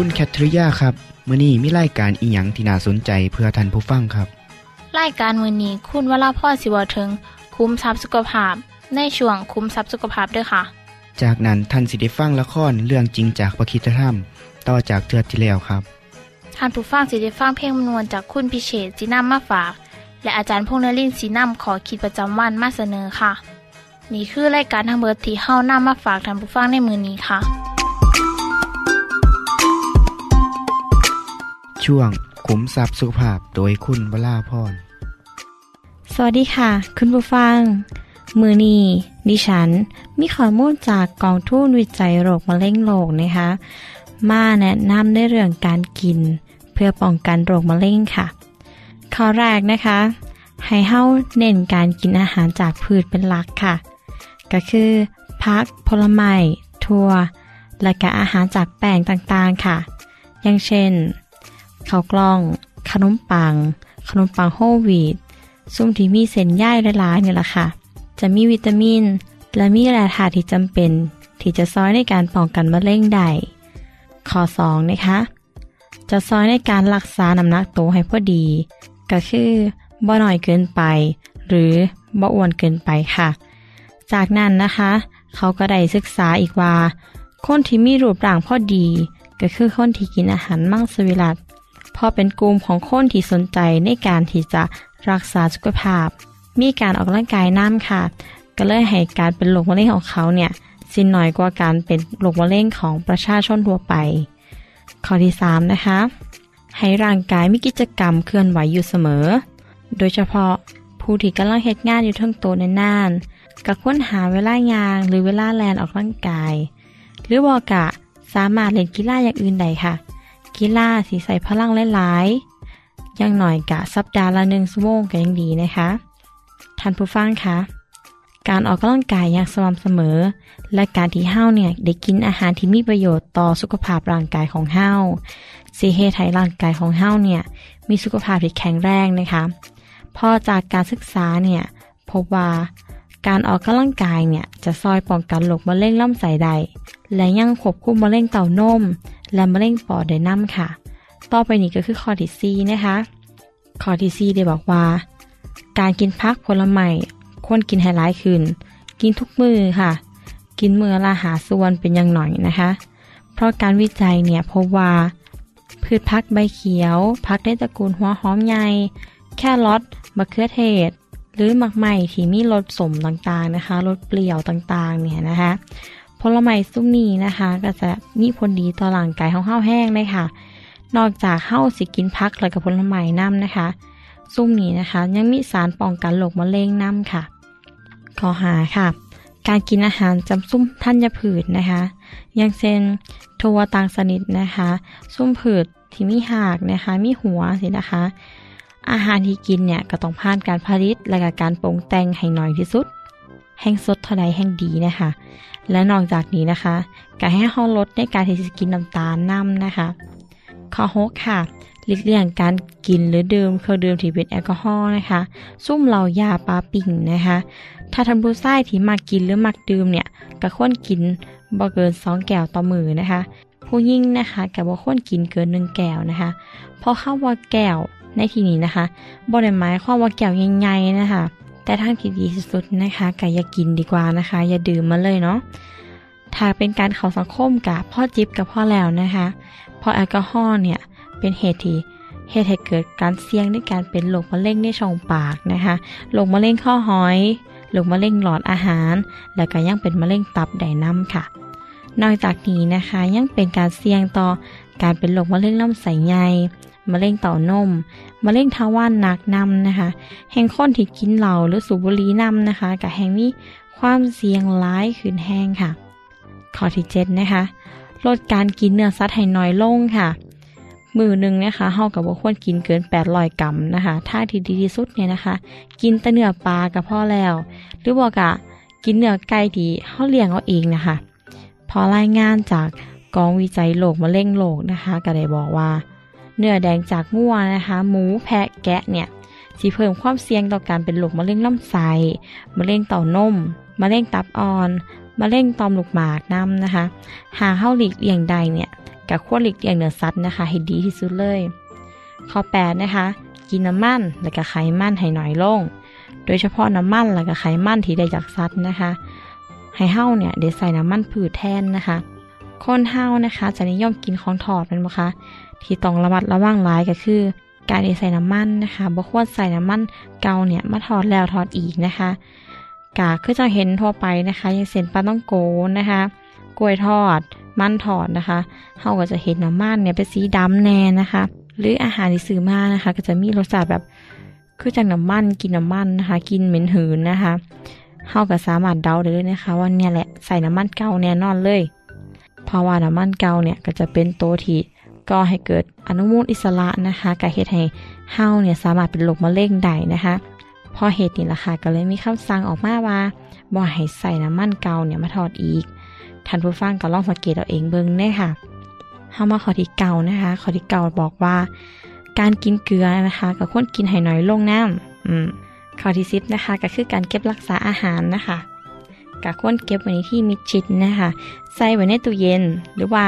คุณแคทริยาครับมื้อนี้มีรายการอีหยังที่น่าสนใจเพื่อท่านผู้ฟังครับรายการมื้อนี้คุณวราพรสิเวาถึงคุ้มทรัพย์สุขภาพ ในช่วงคุ้มทรัพย์สุขภาพด้วยค่ะ จากนั้นท่านสิได้ฟังละครเรื่องจริงจากประคีตธรรม ต่อจากเทือกที่แล้วครับท่านผู้ฟังสิได้ฟังเพลงมนวนจากคุณพิเชษจีนัมมาฝาก และอาจารย์พงษ์นรินทร์สีนัมขอขีดประจำวันมาเสนอค่ะ นี่คือรายการทางเบอร์ที่เฮานำมาฝากท่านผู้ฟังในมือนี้ค่ะ ช่วงขุมทรัพย์สุขภาพโดยคุณวราพรสวัสดีค่ะ คุณผู้ฟัง มือนีดิฉัน มีข้อมูลจากกองทุนวิจัยโรคมะเร็งโลกนะคะ มาแนะนำในเรื่องการกิน เพื่อป้องกันโรคมะเร็งค่ะ ข้อแรกนะคะ ให้เฮาเน้นการกินอาหารจากพืชเป็นหลักค่ะ ก็คือพักผลไม้ถั่วและก็อาหารจากแป้งต่างๆค่ะ อย่างเช่น ข้าวกล้อง ขนมปัง ขนมปังโฮลวีตซุ่มที่มีเส้นใยหลายๆนี่แหละค่ะ จะมีวิตามิน และมีแร่ธาตุที่จำเป็น ที่จะซอยในการป้องกันมะเร็งได้ข้อ2นะคะ จะซอยในการรักษาน้ำหนักตัวให้พอดี ก็คือบ่น้อยเกินไป หรือบ่อ้วนเกินไปค่ะ จากนั้นนะคะ เขาก็ได้ศึกษาอีกว่า คนที่มีรูปร่างพอดี ก็คือคนที่กินอาหารมังสวิรัต พราะเป็นกลุ่มของคนที่สนใจในการที่จะรักษาสุขภาพ มีการออกกำลังกายน้ำค่ะ ก็เลยให้การเป็นโรคมะเร็งของเขาเนี่ยสิ้นน้อยกว่าการเป็นโรคมะเร็งของประชาชนทั่วไป ข้อที่ 3 นะคะ ให้ร่างกายมีกิจกรรมเคลื่อนไหวอยู่เสมอ โดยเฉพาะผู้ที่กำลังเฮ็ดงานอยู่ทั้งโตในนานๆก็ค้นหาเวลายางหรือเวลาแลนออกกำลังกาย หรือว่ากะสามารถเล่นกีฬาอย่างอื่นได้ค่ะ กีฬาสีใส่พลังหลายๆย่างหน่อยกะสัปดาห์ละ1ชั่วโมงก็ยังดีนะคะ ท่านผู้ฟังคะการออกกำลังกายอย่างสม่ำเสมอ และการที่เฮาเนี่ยได้กินอาหารที่มีประโยชน์ต่อสุขภาพร่างกายของเฮาสิเฮ็ดให้ร่างกายของเฮาเนี่ยมีสุขภาพที่แข็งแรงนะคะพอจากการศึกษาเนี่ยพบว่าการออกกำลังกายเนี่ยจะซอยป้องกันโรคมะเร็งลำไส้ได้และยังควบคุมมะเร็งเต้านม และมะเร็งปอดได้นำค่ะ ต่อไปนี้ก็คือข้อที่ 4 นะคะข้อที่4ได้บอกว่า การกินพักผลไม้ควรกินให้หลายขึ้น กินทุกมือค่ะ กินมือละหาส่วนเป็นอย่างหน่อยนะคะ เพราะการวิจัยเนี่ยพบว่าพืชพักใบเขียว พักในตระกูลหัวหอมใหญ่แครอทมะเขือเทศ หรือหมักใหม่ที่มีรสสมต่างๆนะคะรสเปรี้ยวต่างๆเนี่ยนะคะ ผลไม้ซุ้มนี้นะคะ ก็จะมีผลดีต่อร่างกายของเฮาแห้งเลยค่ะ นอกจากเฮาสิกินพักแล้วก็ผลไม้นำนะคะ ซุ้มนี้นะคะ ยังมีสารป้องกันโรคมะเร็งนำค่ะ ข้อหาค่ะ การกินอาหารจำซุ้มธัญพืชนะคะ อย่างเช่นถั่วต่างสนิดนะคะ ซุ้มพืชที่มีหากนะคะ มีหัวสินะคะ อาหารที่กินเนี่ยก็ต้องผ่านการผลิตและกการปรุงแต่งให้น้อยที่สุด แห้งสดเท่าใดแห้งดีนะคะ และนอกจากนี้นะคะก็ให้เฮาลดในการที่จะกินน้ำตาลนำนะคะข้อ6ค่ะหลีกเลี่ยงการกินหรือดื่มเครื่องดื่มที่เป็นแอลกอฮอล์นะคะ ซุ่มเหล้ายาปลาปิ่งนะคะ ถ้าท่านผู้ชายที่มักกินหรือมักดื่มเนี่ยก็ควรกินบ่เกิน2แก้วต่อมือนะคะ ผู้หญิงนะคะก็บ่ควรกินเกิน1แก้วนะคะเพราะคำว่าแก้วในที่นี้นะคะบ่ได้หมายความว่าแก้วใหญ่ๆนะคะ แต่ทางที่ดีที่สุดนะคะก็อย่ากินดีกว่านะคะ อย่าดื่มมาเลยเนาะถ้าเป็นการเข้าสังคมกับพ่อจิบกับพ่อแล้วนะคะเพราะแอลกอฮอล์เนี่ยเป็นเหตุที่เหตุให้เกิดการเสี่ยงในการเป็นโรคมะเร็งในช่องปากนะคะโรคมะเร็งข้อหอยโรคมะเร็งหลอดอาหาร และก็ยังเป็นมะเร็งตับไดน้ำค่ะ นอกจากนี้นะคะยังเป็นการเสี่ยงต่อการเป็นโรคมะเร็งลำไส้ใหญ่ มะเร็งเต้านมมะเร็งทาวารหนักนำนะคะ แห่งคนที่กินเหล้าหรือสูบบุหรี่นำนะคะกับแห่งมีความเสี่ยงร้ายขึ้นแห้งค่ะ ข้อที่เจ็ดนะคะ ลดการกินเนื้อสัตว์ให้น้อยลงค่ะ มือหนึ่งนะคะเฮากับว่าควรกินเกิน800กรัมนะคะ ถ้าที่ดีที่สุดเนี่ยนะคะ กินแต่เนื้อปลากับพ่อแล้ว หรือบอกะกินเนื้อไก่ที่เฮาเลี้ยงเอาเองนะคะ พอรายงานจากกองวิจัยโรคมะเร็งโลกนะคะ ก็ได้บอกว่า เนื้อแดงจากงัวนะคะ หมูแพะแกะเนี่ยสิเพิ่มความเสี่ยงต่อการเป็นโรคมะเร็งลำไส้มะเร็งเต้านมมะเร็งตับอ่อนมะเร็งตอมลูกหมากน้ำนะคะ หาเข้าหลีกเลี่ยงใดเนี่ยกับขั้วหลีกเลี่ยงเนื้อสัตว์นะคะ ให้ดีที่สุดเลย ข้อ 8 นะคะ กินน้ำมันและก็ไขมันให้น้อยลง โดยเฉพาะน้ำมันและก็ไขมันที่ได้จากสัตว์นะคะ ให้เฮ้าเนี่ยเดี๋ยวใส่น้ำมันผืดแทนนะคะ คนเฮ้านะคะจะนิยมกินของถอดเป็นบ่คะ ที่ต้องระมัดระวังหลายก็คือ การใส่น้ำมันนะคะบ่ควรใส่น้ำมันเก่าเนี่ยมาทอดแล้วทอดอีกนะคะกาคือจะเห็นทั่วไปนะคะ อย่างเส้นปลาต้องโกนะคะ กล้วยทอด มันทอดนะคะเฮาก็จะเห็นน้ำมันเนี่ยเป็นสีดำแน่นะคะ หรืออาหารที่ซื้อมานะคะ ก็จะมีรสชาติแบบคือจากน้ำมันกินน้ำมันนะคะ กินเหม็นหืนนะคะเฮาก็สามารถเดาได้เลยนะคะว่าเนี่ยแหละใส่น้ำมันเก่าแน่นอนเลย เพราะว่าน้ำมันเก่าเนี่ยก็จะเป็นตัวที่ ก่อให้เกิดอนุมูลอิสระนะคะกาเฮ็ดให้เฮาเนี่ยสามารถเป็นโรคมะเร็งได้นะคะพราะเหตุนี้ล่ะค่ะก็เลยมีคำสั่งออกมาว่าบ่ให้ใส่น้ำมันเก่าเนี่ยมาทอดอีกท่านผู้ฟังก็ลองสังเกตเอาเองเบิ่งเด้ค่ะเฮามาขอที่เก่านะคะขอที่เก่าบอกว่า การกินเกลือนะคะก็ควรกินให้น้อยลงน้ำอืมข้อที่สิบนะคะก็คือการเก็บรักษาอาหารนะคะก็ควรเก็บไว้ในที่มิดชิดนะคะ ใส่ไว้ในตู้เย็น หรือว่า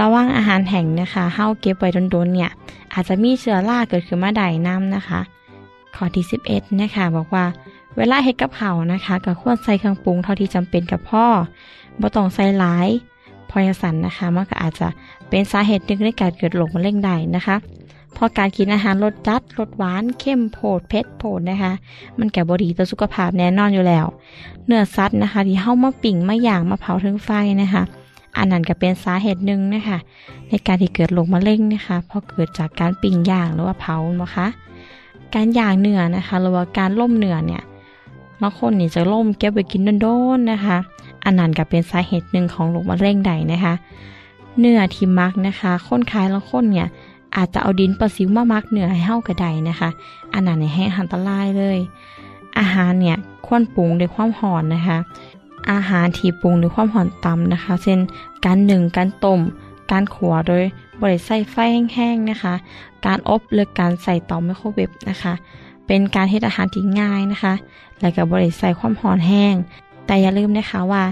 ระว่างอาหารแห้งนะคะเฮาเก็บไว้โดนๆเนี่ย อาจจะมีเชื้อราเกิดขึ้นมาได้น้ำนะคะ ข้อที่ 11 นะคะ บอกว่า เวลาเฮ็ดกับข้านะคะก็ควรใส่เครื่องปรุงเท่าที่จำเป็นกับพ่อบ่ต้องใส่หลายพอยสันนะคะมันก็อาจจะเป็นสาเหตุหนึ่งในการเกิดโรคมะเร็งได้นะคะเพราะการกินอาหารรสจัดรสหวานเข้มโพดเผ็ดโพดนะคะ มันแก่บดีต่อสุขภาพแน่นอนอยู่แล้ว เนื้อสัตว์นะคะ ที่เฮามาปิ่งมาย่างมาเผาถึงไฟนะคะ อันนั้นก็เป็นสาเหตุหนึ่งนะคะในการที่เกิดโรคมะเร็งนะคะเพราะเกิดจากการปิ้งย่างหรือว่าเผานะคะการย่างเนื้อนะคะหรือว่าการล่มเนื้อเนี่ยบางคนนี่จะล่มเก็บไว้กินโดนๆนะคะ อันนั้นก็เป็นสาเหตุหนึ่งของโรคมะเร็งได้นะคะ เนื้อที่มักนะคะคนขายแล้วคนเนี่ยอาจจะเอาดินประสิวมามักเนื้อให้เฮากระไดนะคะ อันนั้นเนี่ยให้อันตรายเลย อาหารเนี่ยควรปรุงด้วยความหอนนะคะ อาหารที่ปรุงด้วยความหอนต่ำนะคะ เช่นการหนึ่งการต้ม การขัวโดยบริใส่ไฟแห้งๆนะคะ การอบหรือการใส่เตาไมโครเวฟนะคะ เป็นการเฮ็ดอาหารที่ง่ายนะคะ และก็บบริใส่ความหอนแห้ง แต่อย่าลืมนะคะว่า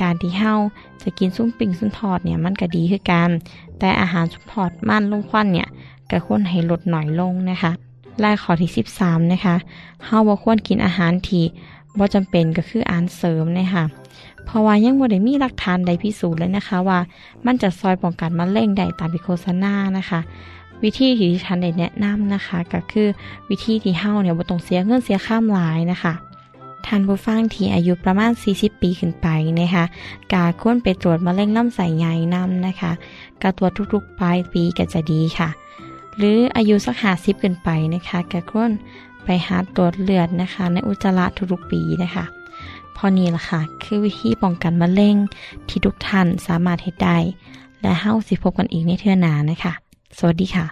การที่เฮาจะกินซุ้มปิ่งซุ้มทอดเนี่ยมันก็ดีคือกัน แต่อาหารซุ้มทอดมันลงควันเนี่ยก็ควรให้ลดหน่อยลงนะคะลายข้อที่ 13 นะคะเฮาบ่ควรกินอาหารที่บ่จำเป็นก็คืออาหารเสริมนะคะ เพราะว่ายังบ่ได้มีหลักฐานใดพิสูจน์เลยนะคะว่า มันจะซอยป้องกันมะเร็งได้ตามที่โฆษณานะคะ วิธีที่ดิฉันได้แนะนำนะคะ ก็คือวิธีที่เฮาเนี่ยบ่ต้องเสียเงินเสียข้ามหลายนะคะท่านผู้ฟังที่อายุประมาณ 40 ปีขึ้นไปนะคะกาควรไปตรวจมะเร็งลำไส้ใหญ่นำนะคะกาตรวจทุกๆปลายปีก็จะดีค่ะ หรืออายุสักหาสิบขึ้นไปนะคะกาควรไปหาตรวจเลือดนะคะ ในอุจจาระทุกๆปีนะคะ พอนี้ล่ะค่ะ คือวิธีป้องกันมะเร็งที่ทุกท่านสามารถเฮ็ดได้ และเฮาสิพบกันอีกในเทื่อหน้านะคะ สวัสดีค่ะ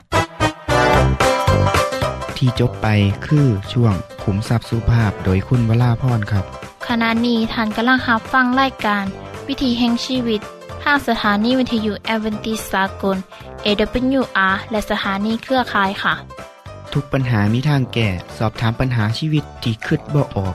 ที่จบไปคือช่วงขุมทรัพย์สุภาพโดยคุณวราพรครับ ขณะนี้ท่านกำลังรับฟังรายการ วิถีแห่งชีวิตทางสถานีวิทยุแอเวนติสากล AWR และสถานีเครือข่ายค่ะ ทุกปัญหามีทางแก้สอบถามปัญหาชีวิตที่คืดบ่ออก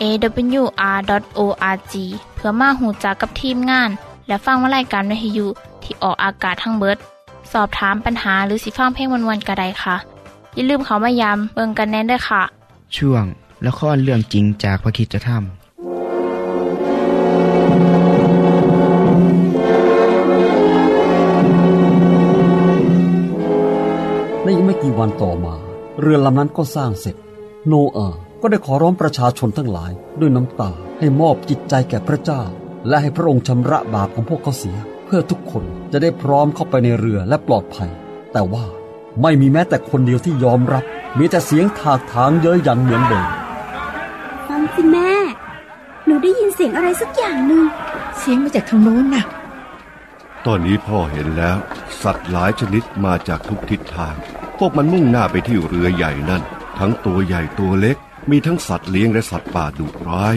awr.org เพื่อมาหูจักกับทีมงาน และฟังวารายการวิทยุที่ออกอากาศทั้งเบิด สอบถามปัญหาหรือสิฟังเพลงวนๆกระไดค่ะ อย่าลืมเขามายามเบิงกันแน่นด้วยค่ะ ช่วงละครเรื่องจริงจากพระคริสตธรรมในอีกไม่กี่วันต่อมา เรือลำนั้นก็สร้างเสร็จ โนอาห์ ก็ได้ขอร้องประชาชนทั้งหลาย ด้วยน้ำตาให้มอบจิตใจแก่พระเจ้า และให้พระองค์ชำระบาปของพวกเขาเสีย เพื่อทุกคนจะได้พร้อมเข้าไปในเรือและปลอดภัย แต่ว่าไม่มีแม้แต่คนเดียวที่ยอมรับ มีแต่เสียงถากถางเย้ยหยันเหมือนเดิมฟังสิแม่ หนูได้ยินเสียงอะไรสักอย่างหนึ่งเสียงมาจากทางโน้นน่ะ ตอนนี้พ่อเห็นแล้ว สัตว์หลายชนิดมาจากทุกทิศทาง พวกมันมุ่งหน้าไปที่เรือใหญ่นั่น ทั้งตัวใหญ่ตัวเล็ก มีทั้งสัตว์เลี้ยงและสัตว์ป่าดุร้าย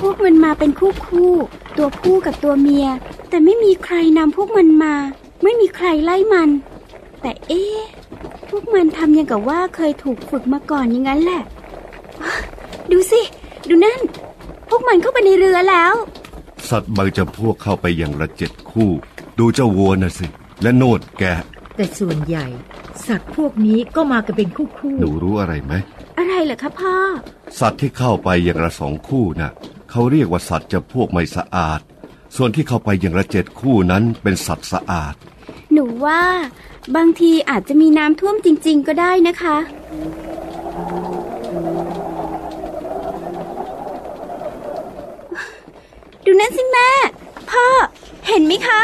พวกมันมาเป็นคู่คู่ๆตัวผู้กับตัวเมีย แต่ไม่มีใครนำพวกมันมา ไม่มีใครไล่มัน แต่เอ๊ะพวกมันทำยังกับว่าเคยถูกฝึกมาก่อนอย่างนั้นแหละ ดูสิ ดูนั่น พวกมันเข้าไปในเรือแล้ว สัตว์บางจำพวกเข้าไปอย่างละเจ็ดคู่ ดูเจ้าวัวน่ะสิ และโนดแกะแต่ส่วนใหญ่ สัตว์พวกนี้ก็มากันเป็นคู่คู่หนูรู้อะไรไหม อะไรเหรอคะพ่อ สัตว์ที่เข้าไปอย่างละสองคู่น่ะเขาเรียกว่าสัตว์จำพวกไม่สะอาด ส่วนที่เข้าไปอย่างละเจ็ดคู่นั้นเป็นสัตว์สะอาด หนูว่า บางทีอาจจะมีน้ำท่วมจริง ๆ ก็ได้นะคะ ดูนั่นสิแม่ พ่อ เห็นไหมคะ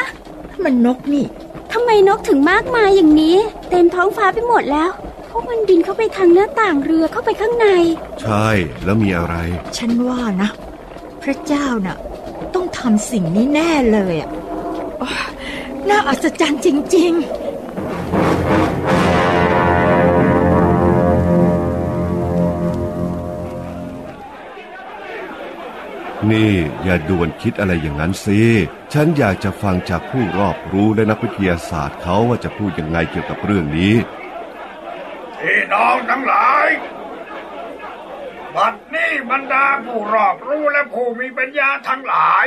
มันนกนี่ทำไมนกถึงมากมายอย่างนี้ เต็มท้องฟ้าไปหมดแล้ว พวกมันบินเข้าไปทางหน้าต่างเรือเข้าไปข้างใน ใช่แล้วมีอะไร ฉันว่านะ พระเจ้าน่ะ ต้องทำสิ่งนี้แน่เลยอะอ้าวน่าอัศจรรย์จริงนี่อย่าด่วนคิดอะไรอย่างนั้นสิ ฉันอยากจะฟังจากผู้รอบรู้และนักวิทยาศาสตร์เขาว่าจะพูดยังไงเกี่ยวกับเรื่องนี้พี่น้ องทั้งหลาย บัดนี้บรรดาผู้รอบรู้และผู้มีปัญญาทั้งหลาย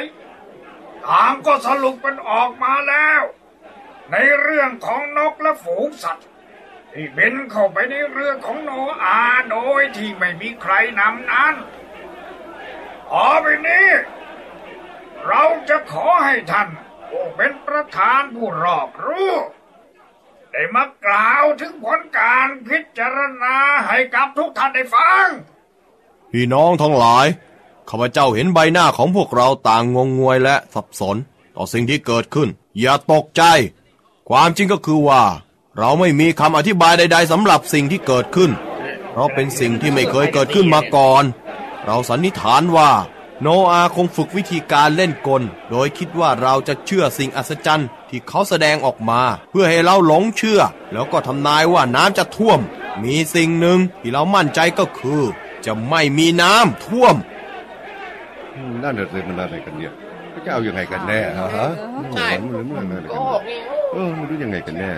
ต่างก็สรุปกันออกมาแล้ว ในเรื่องของนกและฝูงสัตว์ ที่บินเข้าไปในเรือของโนอาโดยที่ไม่มีใครนำนั้นต่อไปนี้ เราจะขอให้ท่านผู้เป็นประธานผู้รอบรู้ ได้มากล่าวถึงผลการพิจารณาให้กับทุกท่านได้ฟัง พี่น้องทั้งหลาย ข้าพเจ้าเห็นใบหน้าของพวกเราต่างงงงวยและสับสน ต่อสิ่งที่เกิดขึ้น อย่าตกใจ ความจริงก็คือว่า เราไม่มีคำอธิบายใด ๆสำหรับสิ่งที่เกิดขึ้น เพราะเป็นสิ่งที่ไม่เคยเกิดขึ้นมาก่อน เราสันนิษฐานว่า โนอาคงฝึกวิธีการเล่นกล โดยคิดว่าเราจะเชื่อสิ่งอัศจรรย์ที่เขาแสดงออกมา เพื่อให้เราหลงเชื่อ แล้วก็ทำนายว่าน้ำจะท่วม มีสิ่งหนึ่งที่เรามั่นใจก็คือ จะไม่มีน้ำท่วม นั่นน่ะสิมันอะไรกันเนี่ยจะเอาอยัางไงกันแน่ฮะฮะมันมันมันอะไรกันเนี่ยเออไม่รู้ยังไงกันแน่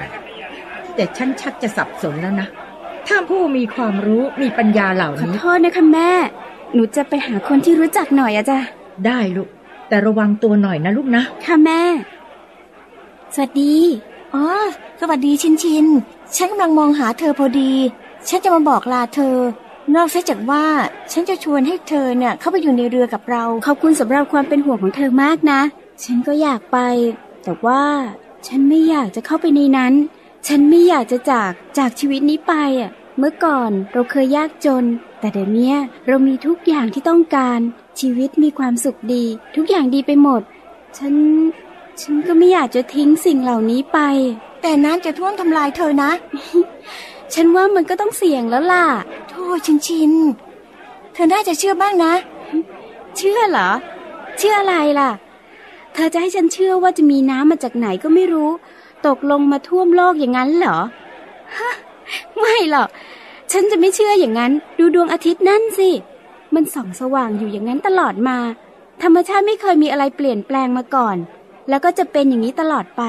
ๆแต่ฉันชักจะสับสนแล้วนะ ถ้าผู้มีความรู้มีปัญญาเหล่าขอนี้ โทษนะคะแม่ หนูจะไปหาคนที่รู้จักหน่อยอะจ้ะ ได้ลูก แต่ระวังตัวหน่อยนะลูกนะ ค่ะแม่ สวัสดี อ๋อ สวัสดีชินชิน ฉันกำลังมองหาเธอพอดี ฉันจะมาบอกลาเธอ นอกจากว่าฉันจะชวนให้เธอเนี่ยเข้าไปอยู่ในเรือกับเรา ขอบคุณสำหรับความเป็นห่วงของเธอมากนะ ฉันก็อยากไป แต่ว่าฉันไม่อยากจะเข้าไปในนั้น ฉันไม่อยากจะจากจากชีวิตนี้ไปอะ เมื่อก่อนเราเคยยากจน แต่เดี๋ยวเนี้ยเรามีทุกอย่างที่ต้องการ ชีวิตมีความสุขดี ทุกอย่างดีไปหมด ฉัน ฉันก็ไม่อยากจะทิ้งสิ่งเหล่านี้ไป แต่น้ำจะท่วมทำลายเธอนะ ฉันว่ามันก็ต้องเสี่ยงแล้วล่ะโทษชินชิน เธอน่าจะเชื่อบ้างนะ เชื่อเหรอ เชื่ออะไรล่ะ เธอจะให้ฉันเชื่อว่าจะมีน้ำมาจากไหนก็ไม่รู้ ตกลงมาท่วมโลกอย่างนั้นเหรอฮะ ไม่หรอก ฉันจะไม่เชื่ออย่างนั้น ดูดวงอาทิตย์นั่นสิ มันส่องสว่างอยู่อย่างนั้นตลอดมา ธรรมชาติไม่เคยมีอะไรเปลี่ยนแปลงมาก่อน แล้วก็จะเป็นอย่างนี้ตลอดไป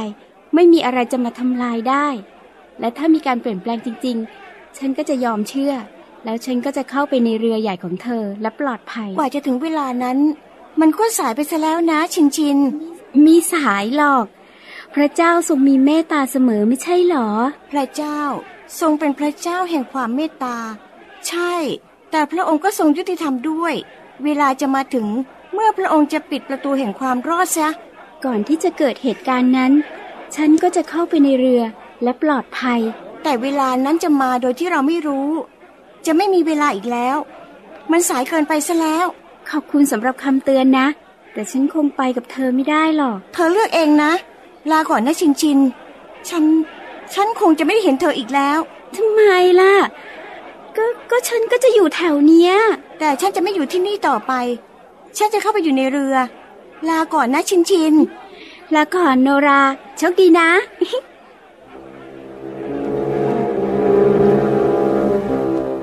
ไม่มีอะไรจะมาทำลายได้ และถ้ามีการเปลี่ยนแปลงจริง ๆ ฉันก็จะยอมเชื่อ แล้วฉันก็จะเข้าไปในเรือใหญ่ของเธอและปลอดภัย กว่าจะถึงเวลานั้น มันก็สายไปซะแล้วนะ ชินชิน มีสายหรอก พระเจ้าทรงมีเมตตาเสมอไม่ใช่หรอ พระเจ้าทรงเป็นพระเจ้าแห่งความเมตตา ใช่ แต่พระองค์ก็ทรงยุติธรรมด้วย เวลาจะมาถึงเมื่อพระองค์จะปิดประตูแห่งความรอดซะก่อนที่จะเกิดเหตุการณ์นั้น ฉันก็จะเข้าไปในเรือและปลอดภัย แต่เวลานั้นจะมาโดยที่เราไม่รู้ จะไม่มีเวลาอีกแล้ว มันสายเกินไปซะแล้ว ขอบคุณสำหรับคำเตือนนะ แต่ฉันคงไปกับเธอไม่ได้หรอก เธอเลือกเองนะ ลาก่อนนะชินชิน ฉัน ฉันคงจะไม่ได้เห็นเธออีกแล้วทำไมล่ะ ก็ก็ฉันก็จะอยู่แถวเนี้ย แต่ฉันจะไม่อยู่ที่นี่ต่อไป ฉันจะเข้าไปอยู่ในเรือ ลาก่อนนะชินชิน ลาก่อนโนราโชคดีนะ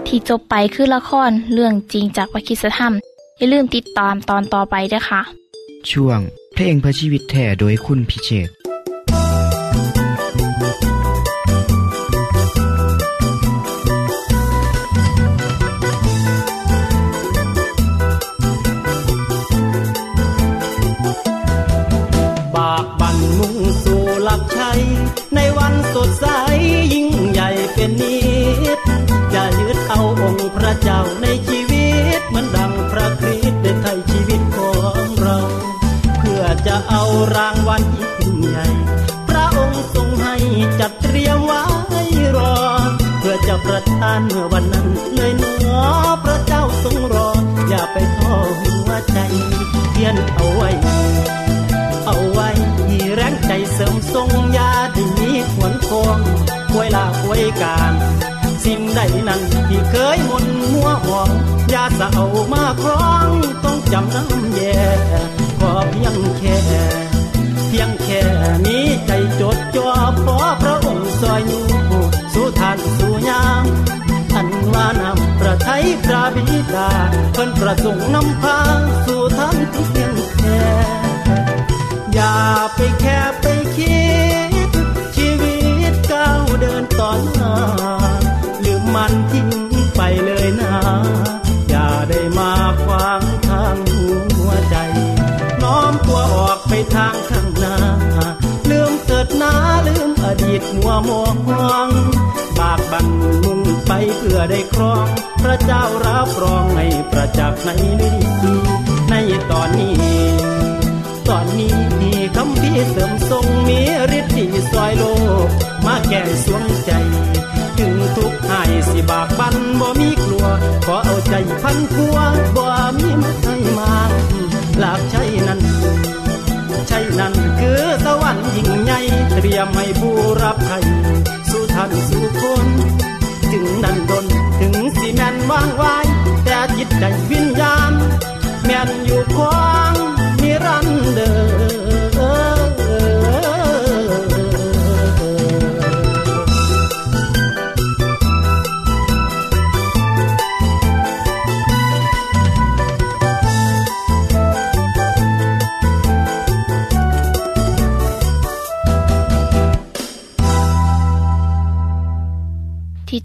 ที่จบไปคือละครเรื่องจริงจากวิคิสธรรม อย่าลืมติดตามตอนต่อไปด้วยค่ะ ช่วงเพลงเพื่อชีวิตแท่โดยคุณพิเชษานเมื่อวันนั้นเลยเนอพระเจ้าทรงรอ อย่าไปท้อหัวใจเพียนเอาไว้ เอาไว้แรงใจเสริมทรงยาที่มีขวนคงควยลาควยการ สิ่งใดนั้นที่เคยมนมัวหวองยาสะเอามาครองต้องจำน้ำแย่ พระบิดาเพิ่นประสงค์นำพาสู่ทานเพียงแค่อย่าไปแค่ไปคิด ชีวิตก้าวเดินต่อหน้าลืมมันทิ้งไปเลยนะอย่าได้มาขวางทางหัวใจ น้อมตัวออกไปทางข้างหน้าลืมเกิดนาลืมอดีตมัวมอง อได้ครอง พระเจ้ารับรองให้ประจักษ์ในนิดีในตอนนี้ ตอนนี้มีคำพี่เสริมทรงมีฤทธิ์ที่ซอยโลก มาแก่สวงใจ ถึงทุกข์หายสิบากบันบ่มีกลัว ขอเอาใจพันพัวบ่มีมาให้มาหลาบใช่นั้นใช่นั่นคือสวรรค์ยิ่งใหญ่เตรียมให้ผู้รับใครสู่ท่านสู่คน ถึงนันดนถึงสิแม่นว่างไวาย แต่จิตใจวิญญาณ แม่นอยู่คว้างนิรันดร์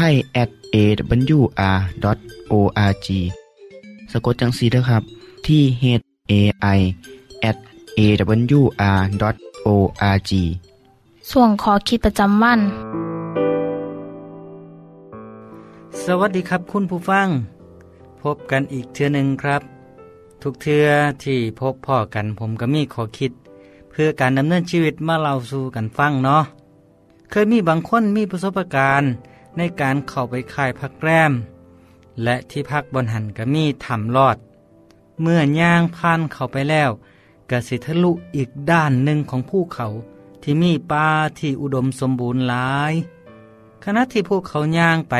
ไทย at awr.org สะกดจังสีนะครับ ที่ h a i at awr.org ส่วนขอคิดประจำวัน สวัสดีครับคุณผู้ฟัง พบกันอีกเทือหนึ่งครับ ทุกเทือที่พบพ่อกันผมก็มีขอคิด เพื่อการดำเนินชีวิตมาเล่าสู่กันฟังเนาะเคยมีบางคนมีประสบการณ์ ในการเข้าไปค่ายพักแรม และที่พักบนหันก็มีถ้ำลอด เมื่อย่างผ่านเข้าไปแล้วกสิทะลุอีกด้านหนึ่งของภูเขาที่มีป่าที่อุดมสมบูรณ์หลาย ขณะที่พวกเขาย่างไป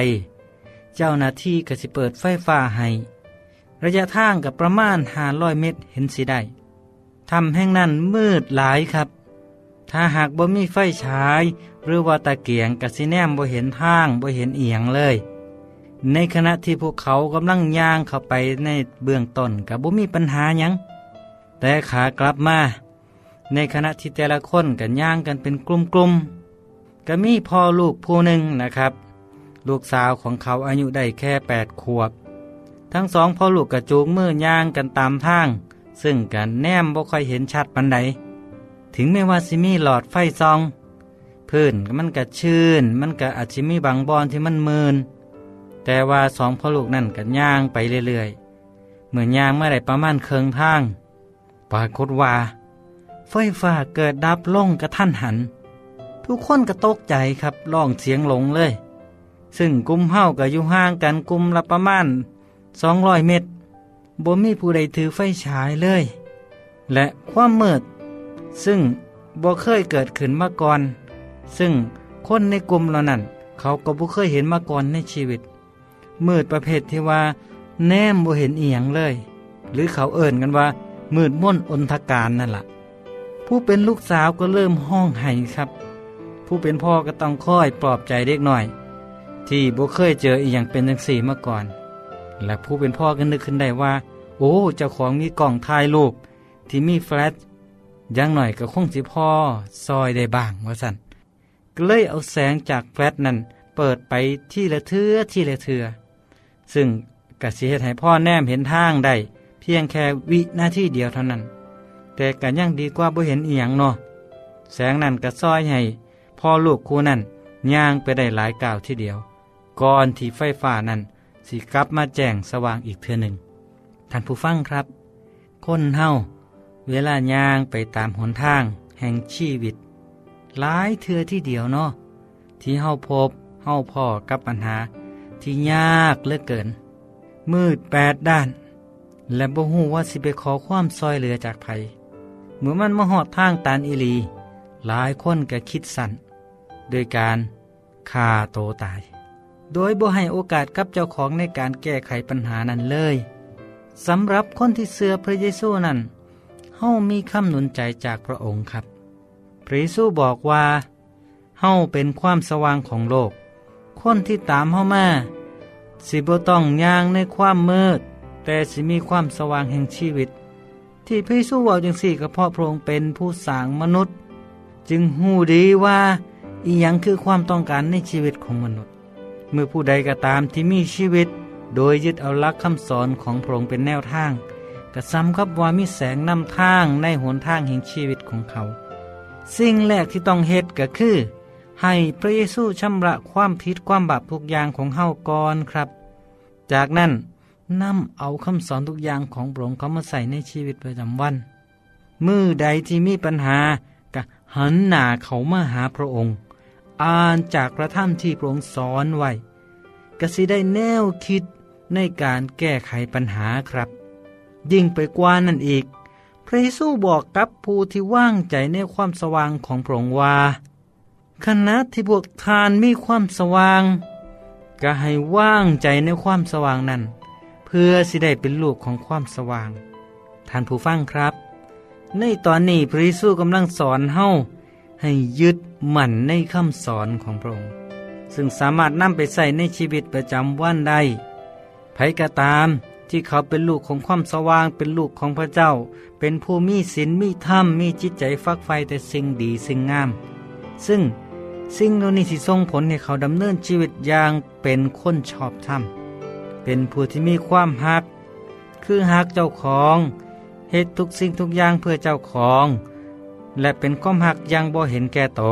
เจ้าหน้าที่ก็สิเปิดไฟฟ้าให้ ระยะทางกับประมาณ500เมตรเห็นสิได้ทำแห่งนั้นมืดหลายครับ ถ้าหากบ่มีไฟฉาย หรือว่าตะเกียงกสิแนมบ่เห็นทางบ่เห็นเอียงเลย ในขณะที่พวกเขากำลังย่างเข้าไปในเบื้องต้นกับบ่มีปัญหาหยังแต่ขากลับมา ในขณะที่แต่ละคนกันย่างกันเป็นกลุ่มๆก็มีพ่อลูกผู้หนึ่งนะครับ ลูกสาวของเขาอายุได้แค่แปดขวบ ทั้งสองพ่อลูกกระจูงมือย่างกันตามทาง ซึ่งกันแนมบ่ค่อยเห็นชัดปันใด ถึงไม่ว่าสิมีหลอดไฟซอง พื้นมันก็ชื่นมันก็อาจจะมีบางบอนที่มันมืนแต่ว่าสองพ่อลูกนั่นกันย่างไปเรื่อยๆ เหมือนย่างเมื่อไรประมาณเคืองทาง ปรากฏว่า ไฟฟ้าเกิดดับลงกระทันหัน ทุกคนก็ตกใจครับร้องเสียงหลงเลย ซึ่งกลุ่มเฮาก็อยู่ห่างกันกลุ่มละประมาณสองร้อยเมตรบ่มีผู้ใดถือไฟฉายเลย และความมืด ซึ่งบ่เคยเกิดขึ้นมาก่อน ซึ่งคนในกลุ่มเหล่านั้น เขาก็บ่เคยเห็นมาก่อนในชีวิต มืดประเภทที่ว่า แนมบ่เห็นเอียงเลย หรือเขาเอ่นกันว่า มืดม่นอนทการนั่นละ่ะ ผู้เป็นลูกสาวก็เริ่มห้องไห้ครับ ผู้เป็นพ่อก็ต้องค่อยปลอบใจเด็กหน่อย ที่บ่เคยเจออีกอย่างเป็นจังสี่มาก่อน และผู้เป็นพ่อก็นึกขึ้นได้ว่า โอ้เจ้าของมีกล่องถ่ายรูปที่มีแฟลช ยังหน่อยก็คงสิพ่อซอยได้บ้างว่าสันก็เลยเอาแสงจากแฟลชนั้นเปิดไปที่ละเทือที่ละเทือ ซึ่งกสิเหตุให้พ่อแนมเห็นทางได้เพียงแค่วินาทีเดียวเท่านั้น แต่กันยังดีกว่าบ่เห็นอีหยังเนาะแสงนั้นก็ซอยให้พ่อลูกคู่นั้นย่างไปได้หลายก้าวทีเดียว ก่อนที่ไฟฟ้านั้นสิกลับมาแจ้งสว่างอีกเทือหนึ่งท่านผู้ฟังครับ คนเฮา เวลาย่างไปตามหนทาง แห่งชีวิต หลายเทือที่เดียวเนาะที่เฮาพบเฮาพ่อกับปัญหา ที่ยากเหลือเกิน มืดแปดด้าน และบ่ฮู้ว่าสิไปขอความซอยเหลือจากไผเหมื่อมันมาหอดทางตานอิลี หลายคนก็คิดสั่นโดยการฆ่าโตตาย โดยบ่ให้โอกาสกับเจ้าของในการแก้ไขปัญหานั้นเลยสำหรับคนที่เสือพระเยซูนั้น เฮามีคำหนุนใจจากพระองค์ครับ พระเยซูบอกว่า เฮาเป็นความสว่างของโลก คนที่ตามเฮามาสิบต้องย่างในความมืด แต่สิมีความสว่างแห่งชีวิต ที่พระเยซูบอกจังสี่ก็เพราะพระองค์เป็นผู้สร้างมนุษย์ จึงหูดีว่าอีหยังคือความต้องการในชีวิตของมนุษย์ เมื่อผู้ใดก็ตามที่มีชีวิต โดยยึดเอาลักคำสอนของพระองค์เป็นแนวทาง ก็ซ้ำกับว่ามีแสงนำทางในหนทางแห่งชีวิตของเขา สิ่งแรกที่ต้องเฮ็ดก็คือ ให้พระเยซูชำระความผิดความบาปทุกอย่างของเฮาก่อนครับ จากนั้นนำเอาคำสอนทุกอย่างของพระองค์เข้ามาใส่ในชีวิตประจำวัน มือใดที่มีปัญหาก็หันหน้าเขามาหาพระองค์ อ่านจากพระธรรมที่พระองค์สอนไว้ก็สิได้แนวคิดในการแก้ไขปัญหาครับ ยิ่งไปกว่านั้นอีก พระเยซูบอกกับผู้ที่ว่างใจในความสว่างของพระองค์ว่าขณะที่พวกทานมีความสว่าง ก็ให้ว่างใจในความสว่างนั้น เพื่อสิได้เป็นลูกของความสว่าง ท่านผู้ฟังครับ ในตอนนี้พระเยซูกำลังสอนเฮาให้ยึดมั่นในคำสอนของพระองค์ ซึ่งสามารถนำไปใส่ในชีวิตประจำวันได้ไผก็ตาม ที่เขาเป็นลูกของความสว่างเป็นลูกของพระเจ้า เป็นผู้มีศีลมีธรรมมีจิตใจฟักไฟแต่สิ่งดีสิ่งงาม ซึ่งสิ่งเหล่านี้ที่ส่งผลให้เขาดำเนินชีวิตอย่างเป็นคนชอบธรรม เป็นผู้ที่มีความหัก คือหักเจ้าของเหตุทุกสิ่งทุกอย่างเพื่อเจ้าของ และเป็นความหักยังบ่เห็นแก่โต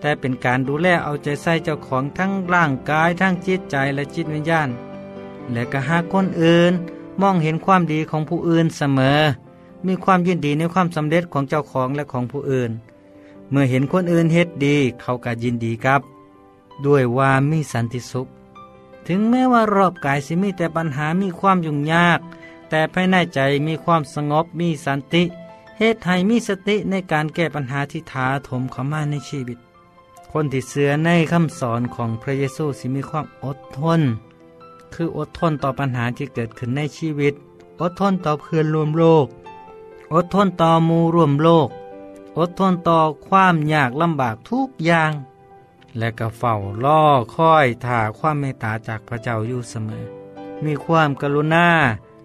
แต่เป็นการดูแลเอาใจใส่เจ้าของทั้งร่างกายทั้งจิตใจและจิตวิญญาณ และก็หากคนอื่น มองเห็นความดีของผู้อื่นเสมอ มีความยินดีในความสำเร็จของเจ้าของและของผู้อื่น เมื่อเห็นคนอื่นเฮ็ดดีเขาก็ยินดีครับ ด้วยว่ามีสันติสุข ถึงแม้ว่ารอบกายสิมีแต่ปัญหามีความยุ่งยาก แต่ภายในใจมีความสงบมีสันติเหตุให้มีสติในการแก้ปัญหาที่ถาถมเข้ามาในชีวิตคคนที่เสือในคำสอนของพระเยซูสิมีความอดทน คืออดทนต่อปัญหาที่เกิดขึ้นในชีวิต อดทนต่อเพื่อนรวมโลก อดทนต่อมูรวมโลก อดทนต่อความยากลำบากทุกอย่าง และก็เฝ้าล่อคอยถ่าความเมตตาจากพระเจ้าอยู่เสมอ มีความกรุณา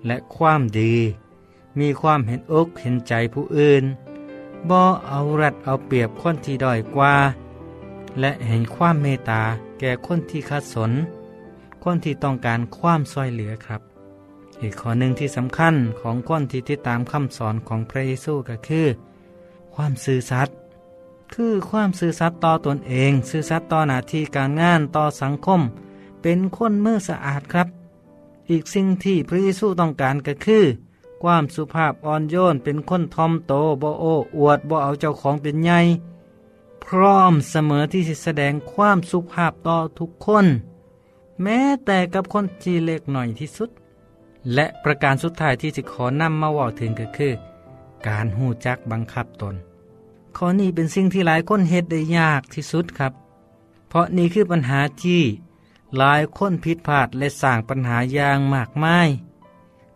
และความดี มีความเห็นอกเห็นใจผู้อื่นบ่เอารัดเอาเปรียบคนที่ด้อยกว่า และเห็นความเมตตาแก่คนที่ขัดสน คนที่ต้องการความช่วยเหลือครับ อีกข้อหนึ่งที่สำคัญของคนที่ติดตามคำสอนของพระเยซูก็คือ ความซื่อสัตย์คือความซื่อสัตย์ต่อตนเอง ซื่อสัตย์ต่อหน้าที่การงานต่อสังคม เป็นคนมือสะอาดครับ อีกสิ่งที่พระเยซูต้องการก็คือ ความสุภาพอ่อนโยนเป็นคนทอมโตบโออวดบ่เอาเจ้าของเป็นใหญ่พร้อมเสมอที่จะแสดงความสุภาพต่อทุกคน แม้แต่กับคนที่เล็กหน่อยที่สุด และประการสุดท้ายที่จะขอนำมาว่าถึงก็คือ การหูจักบังคับตน ข้อนี้เป็นสิ่งที่หลายคนเฮ็ดได้ยากที่สุดครับ เพราะนี่คือปัญหาที่หลายคนผิดพลาดและสร้างปัญหาอย่างมากมาย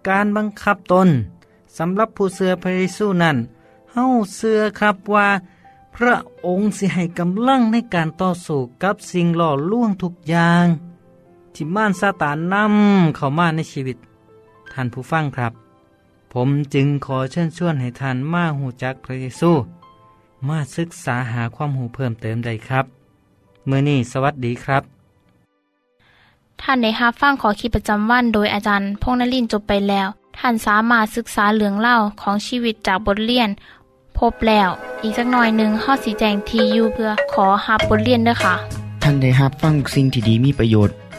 การบังคับตนสำหรับผู้เสือพระเยซูนั้นเฮาเสือครับว่า พระองค์สิให้กำลังในการต่อสู้กับสิ่งหล่อล่วงทุกอย่าง ที่ม่านซาตานนำเข้ามาในชีวิต ท่านผู้ฟังครับ ผมจึงขอเชิญชวนให้ท่านมาหูจักพระเยซู มาศึกษาหาความหูเพิ่มเติมได้ครับเมื่อนี้สวัสดีครับ ท่านในฮับฟั่งขอคิดประจำวันโดยอาจารย์พงนลินจบไปแล้ว ท่านสามารถศึกษาเหลืองเล่าของชีวิตจากบทเรียน พบแล้ว อีกสักหน่อยหนึ่งข้อสีแจงทียูเพื่อขอฮับบทเรียนด้วยค่ะ ท่านได้รับฟังสิ่งที่ดีมีประโยชน์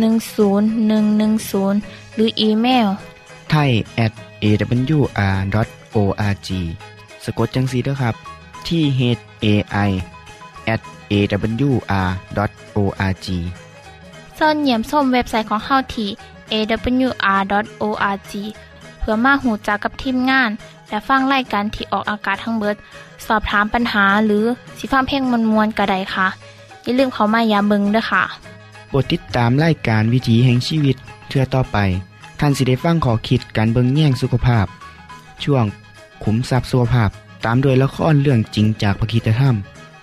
10110 หรืออีเมลไทย at awr.org สะกดจังสีด้วยครับ ที่ h a i at awr.org เสินเหยี่ยมส้มเว็บไซต์ของเฮาที่ awr.org เพื่อมาหูจักกับทีมงาน และฟังไล่กันที่ออกอากาศทั้งเบิด สอบถามปัญหาหรือสิฟ้าเพ่งมวลมวลกระไดค่ะ อย่าลืมเขามายามเบิงด้วยค่ะ โปรดติดตามไล่การวิถีแห่งชีวิตเทือต่อไป ท่านสิได้ฟังขอคิดการเบิงแย่งสุขภาพ ช่วง ขุมทรัพย์สุขภาพตามโดยละครเรื่องจริงจากพระคีตธรรม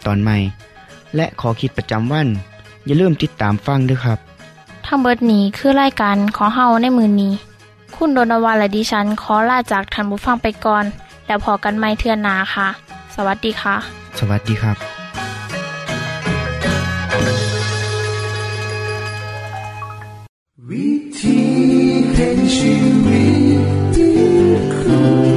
ตอนใหม่ และขอคิดประจำวัน อย่าลืมติดตามฟังด้วยครับทั้งเบิดนี้คือรายการของเฮาในมือนี้ คุณโดนวาและดิฉันขอลาจากท่านผู้ฟังไปก่อน แล้วพอกันไม่เทื่อนนาค่ะ สวัสดีค่ะ สวัสดีครับ We teach you we be.